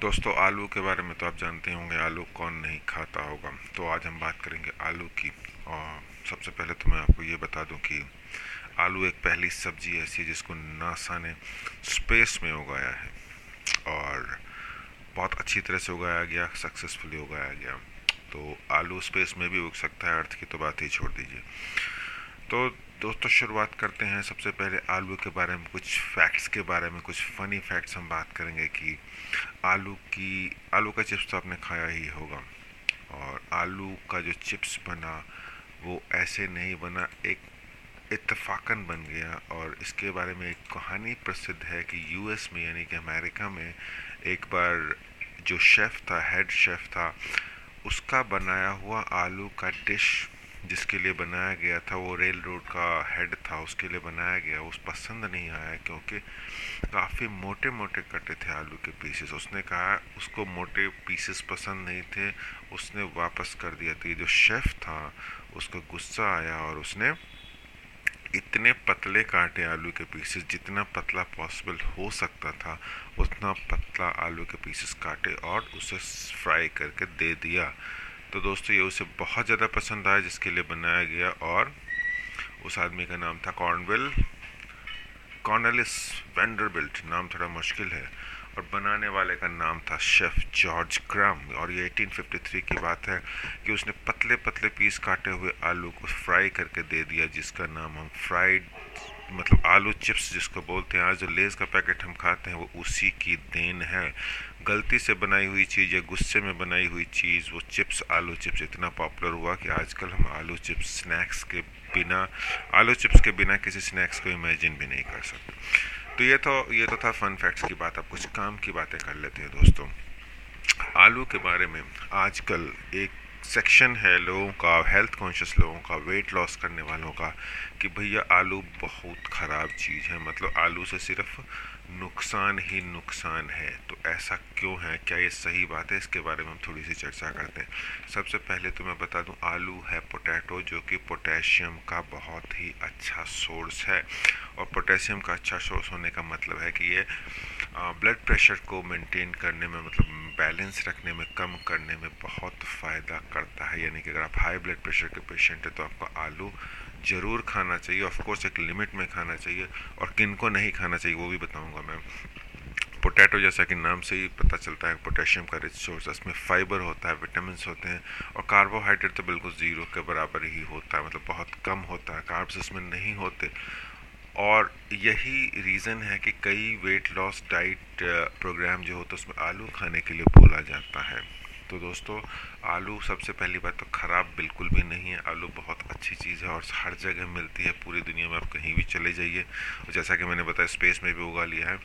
दोस्तों, आलू के बारे में तो आप जानते होंगे, आलू कौन नहीं खाता होगा। तो आज हम बात करेंगे आलू की। और सबसे पहले तो मैं आपको ये बता दूँ कि आलू एक पहली सब्ज़ी ऐसी है जिसको नासा ने स्पेस में उगाया है और बहुत अच्छी तरह से उगाया गया, सक्सेसफुली उगाया गया। तो आलू स्पेस में भी उग सकता है, अर्थ की तो बात ही छोड़ दीजिए। तो दोस्तों, शुरुआत करते हैं सबसे पहले आलू के बारे में, कुछ फैक्ट्स के बारे में, कुछ फ़नी फैक्ट्स हम बात करेंगे कि आलू की, आलू का चिप्स तो आपने खाया ही होगा और आलू का जो चिप्स बना, वो ऐसे नहीं बना, एक इतफाकन बन गया और इसके बारे में एक कहानी प्रसिद्ध है कि यूएस में, यानी कि अमेरिका में, एक बार जो शेफ़ था हेड शेफ़ था, उसका बनाया हुआ आलू का डिश जिसके लिए बनाया गया था, वो रेल रोड का हेड था, उसके लिए बनाया गया। उस पसंद नहीं आया क्योंकि काफ़ी मोटे मोटे कटे थे आलू के पीसेस उसने कहा, उसको मोटे पीसेस पसंद नहीं थे। उसने वापस कर दिया। तो ये जो शेफ़ था, उसको गुस्सा आया और उसने इतने पतले काटे आलू के पीसेस जितना पतला पॉसिबल हो सकता था, उतना पतला आलू के पीसेस काटे और उसे फ्राई करके दे दिया। तो दोस्तों, ये उसे बहुत ज़्यादा पसंद आया, जिसके लिए बनाया गया और उस आदमी का नाम था कॉर्नवेल, कॉर्नलिस वेंडरबिल्ट, नाम थोड़ा मुश्किल है। और बनाने वाले का नाम था शेफ़ जॉर्ज क्रम। और ये 1853 की बात है कि उसने पतले पतले पीस काटे हुए आलू को फ्राई करके दे दिया, जिसका नाम हम फ्राइड मतलब आलू चिप्स जिसको बोलते हैं, आज जो लेज़ का पैकेट हम खाते हैं, वो उसी की देन है। गलती से बनाई हुई चीज़ या गुस्से में बनाई हुई चीज़, वो चिप्स, आलू चिप्स, इतना पॉपुलर हुआ कि आजकल हम आलू चिप्स स्नैक्स के बिना, आलू चिप्स के बिना किसी स्नैक्स को इमेजिन भी नहीं कर सकते। तो ये तो ये तो था फन फैक्ट्स की बात, अब कुछ काम की बातें कर लेते हैं दोस्तों। आलू के बारे में, आजकल एक सेक्शन है लोगों का हेल्थ कॉन्शियस लोगों का वेट लॉस करने वालों का, कि भैया आलू बहुत ख़राब चीज़ है। मतलब आलू से सिर्फ़ नुकसान ही नुकसान है। तो ऐसा क्यों है? क्या ये सही बात है? इसके बारे में हम थोड़ी सी चर्चा करते हैं। सबसे पहले तो मैं बता दूँ, आलू है पोटैटो जो कि पोटेशियम का बहुत ही अच्छा सोर्स है। और पोटेशियम का अच्छा सोर्स होने का मतलब है कि ये ब्लड प्रेशर को मेंटेन करने में मतलब बैलेंस रखने में, कम करने में बहुत फ़ायदा करता है। यानी कि अगर आप हाई ब्लड प्रेशर के पेशेंट हैं तो आपको आलू ज़रूर खाना चाहिए। ऑफ़ कोर्स एक लिमिट में खाना चाहिए और किन को नहीं खाना चाहिए, वो भी बताऊँगा मैं। पोटैटो जैसा कि नाम से ही पता चलता है, पोटेशियम का रिच सोर्स इसमें फाइबर होता है विटामिन होते हैं और कार्बोहाइड्रेट तो बिल्कुल ज़ीरो के बराबर ही होता है। मतलब बहुत कम होता है कार्ब्स इसमें नहीं होते। और यही रीज़न है कि कई वेट लॉस डाइट प्रोग्राम जो होता है, उसमें आलू खाने के लिए बोला जाता है। तो दोस्तों, आलू सबसे पहली बात तो ख़राब बिल्कुल भी नहीं है। आलू बहुत अच्छी चीज़ है और हर जगह मिलती है। पूरी दुनिया में आप कहीं भी चले जाइए। जैसा कि मैंने बताया स्पेस में भी उगा लिया है।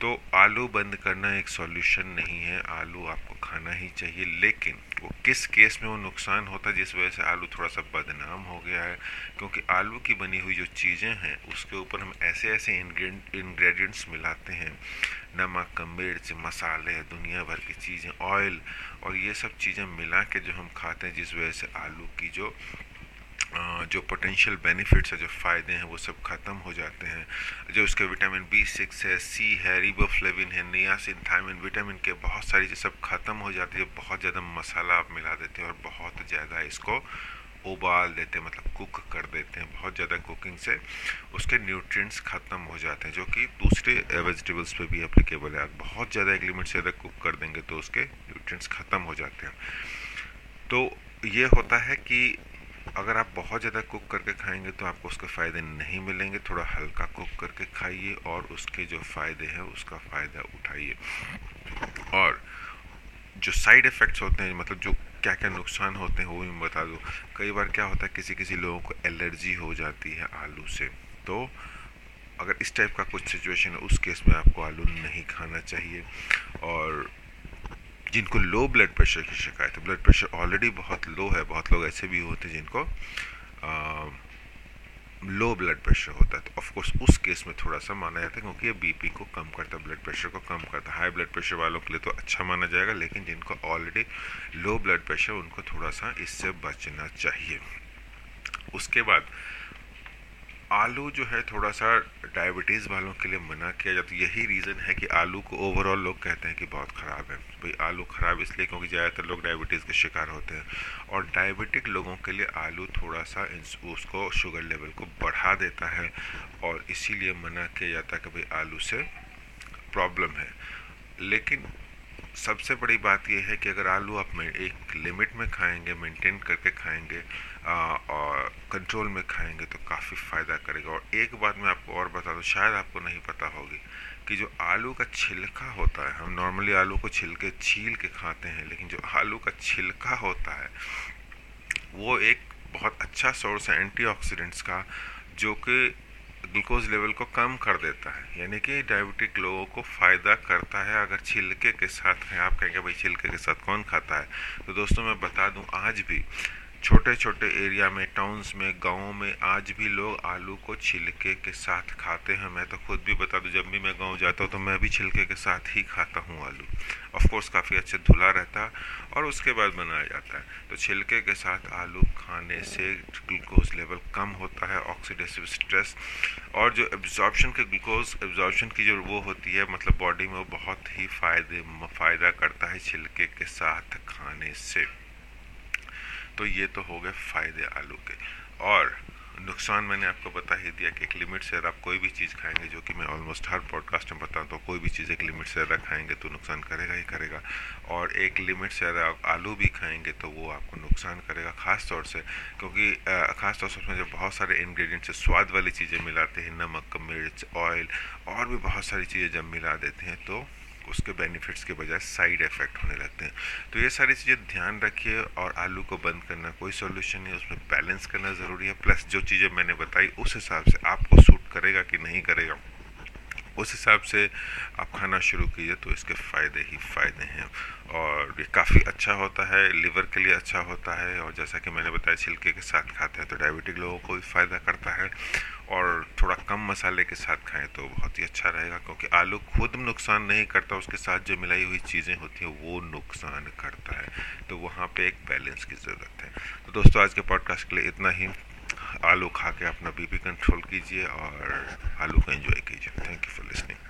तो आलू बंद करना एक सॉल्यूशन नहीं है। आलू आपको खाना ही चाहिए, लेकिन वो किस केस में वो नुकसान होता है, जिस वजह से आलू थोड़ा सा बदनाम हो गया है? क्योंकि आलू की बनी हुई जो चीज़ें हैं, उसके ऊपर हम ऐसे ऐसे इंग्रेडिएंट्स मिलाते हैं। नमक मिर्च मसाले, दुनिया भर की चीज़ें ऑयल और ये सब चीज़ें मिला के जो हम खाते हैं, जिस वजह से आलू की जो जो पोटेंशियल बेनिफिट्स है, जो फ़ायदे हैं, वो सब ख़त्म हो जाते हैं। जो उसके विटामिन बी सिक्स है सी है रिबोफ्लेविन है नियासिन थायमिन विटामिन के बहुत सारी चीज़ सब ख़त्म हो जाती है बहुत ज़्यादा मसाला आप मिला देते हैं और बहुत ज़्यादा इसको उबाल देते हैं मतलब कुक कर देते हैं, बहुत ज़्यादा कुकिंग से उसके न्यूट्रिएंट्स ख़त्म हो जाते हैं, जो कि दूसरे वेजिटेबल्स पे भी एप्लीकेबल है। आप बहुत ज़्यादा एक लिमिट से ज़्यादा कुक कर देंगे तो उसके न्यूट्रिएंट्स ख़त्म हो जाते हैं। तो ये होता है कि अगर आप बहुत ज़्यादा कुक करके खाएँगे तो आपको उसके फ़ायदे नहीं मिलेंगे। थोड़ा हल्का कुक करके खाइए और उसके जो फ़ायदे हैं, उसका फ़ायदा उठाइए। और जो साइड इफ़ेक्ट्स होते हैं मतलब जो क्या क्या नुकसान होते हैं, वो भी बता दूँ। कई बार क्या होता है किसी किसी लोगों को एलर्जी हो जाती है आलू से। तो अगर इस टाइप का कुछ सिचुएशन है, उस केस में आपको आलू नहीं खाना चाहिए। और जिनको लो ब्लड प्रेशर की शिकायत है ब्लड प्रेशर ऑलरेडी बहुत लो है, बहुत लोग ऐसे भी होते हैं जिनको लो ब्लड प्रेशर होता है। तो ऑफकोर्स उस केस में थोड़ा सा माना जाता है क्योंकि ये बीपी को कम करता है ब्लड प्रेशर को कम करता है। हाई ब्लड प्रेशर वालों के लिए तो अच्छा माना जाएगा, लेकिन जिनको ऑलरेडी लो ब्लड प्रेशर उनको थोड़ा सा इससे बचना चाहिए। उसके बाद आलू जो है थोड़ा सा डायबिटीज़ वालों के लिए मना किया जाता है। यही रीज़न है कि आलू को ओवरऑल लोग कहते हैं कि बहुत ख़राब है। भाई, आलू ख़राब इसलिए क्योंकि ज़्यादातर लोग डायबिटीज़ के शिकार होते हैं। और डायबिटिक लोगों के लिए आलू थोड़ा सा उसको शुगर लेवल को बढ़ा देता है। और इसीलिए मना किया जाता है कि भाई, आलू से प्रॉब्लम है। लेकिन सबसे बड़ी बात यह है कि अगर आलू आप में एक लिमिट में खाएँगे मेंटेन करके खाएँगे आ, और कंट्रोल में खाएँगे तो काफ़ी फ़ायदा करेगा। और एक बात मैं आपको और बता दूँ शायद आपको नहीं पता होगी कि जो आलू का छिलका होता है हम नॉर्मली आलू को छिलके छील के खाते हैं लेकिन जो आलू का छिलका होता है वो एक बहुत अच्छा सोर्स है एंटीऑक्सीडेंट्स का जो कि ग्लूकोज लेवल को कम कर देता है। यानी कि डायबिटिक लोगों को फ़ायदा करता है अगर छिलके के साथ है। आप कहेंगे, भाई, छिलके के साथ कौन खाता है? तो दोस्तों, मैं बता दूँ, आज भी छोटे छोटे एरिया में टाउन्स में, गाँव में आज भी लोग आलू को छिलके के साथ खाते हैं। मैं तो खुद भी बता दूँ, जब भी मैं गाँव जाता हूँ तो मैं भी छिलके के साथ ही खाता हूँ आलू। ऑफ़ कोर्स काफ़ी अच्छे धुला रहता है और उसके बाद बनाया जाता है। तो छिलके के साथ आलू खाने से ग्लूकोज लेवल कम होता है ऑक्सीडेसिव स्ट्रेस और जो एब्जॉर्बशन के ग्लूकोज एब्जॉर्बशन की जो वो होती है मतलब बॉडी में वो बहुत ही फ़ायदे, फ़ायदा करता है छिलके के साथ खाने से। तो ये तो हो गए फ़ायदे आलू के। और नुकसान मैंने आपको बता ही दिया कि एक लिमिट से अगर आप कोई भी चीज़ खाएँगे, जो कि मैं ऑलमोस्ट हर पॉडकास्ट में बताऊँ तो कोई भी चीज़ एक लिमिट से ज़्यादा खाएँगे तो नुकसान करेगा ही करेगा। और एक लिमिट से ज़्यादा आप आलू भी खाएँगे तो वो आपको नुकसान करेगा, ख़ास तौर से, क्योंकि ख़ास तौर से उसमें जो बहुत सारे इन्ग्रीडियंट्स स्वाद वाली चीज़ें मिलाते हैं, नमक, मिर्च ऑयल और भी बहुत सारी चीज़ें जब मिला देते हैं तो उसके बेनिफिट्स के बजाय साइड इफ़ेक्ट होने लगते हैं। तो ये सारी चीज़ें ध्यान रखिए और आलू को बंद करना कोई सोल्यूशन नहीं, उसमें बैलेंस करना ज़रूरी है। प्लस जो चीज़ें मैंने बताई, उस हिसाब से आपको सूट करेगा कि नहीं करेगा। उस हिसाब से आप खाना शुरू कीजिए तो इसके फ़ायदे ही फ़ायदे हैं। और ये काफ़ी अच्छा होता है, लीवर के लिए अच्छा होता है और जैसा कि मैंने बताया छिलके के साथ खाते हैं तो डायबिटिक लोगों को भी फ़ायदा करता है। और थोड़ा कम मसाले के साथ खाएँ तो बहुत ही अच्छा रहेगा क्योंकि आलू खुद नुकसान नहीं करता, उसके साथ जो मिलाई हुई चीज़ें होती हैं वो नुकसान करता है। तो वहाँ पे एक बैलेंस की ज़रूरत है। तो दोस्तों, आज के पॉडकास्ट के लिए इतना ही। आलू खा के अपना बीपी कंट्रोल कीजिए और आलू को एंजॉय कीजिए। Thank you for listening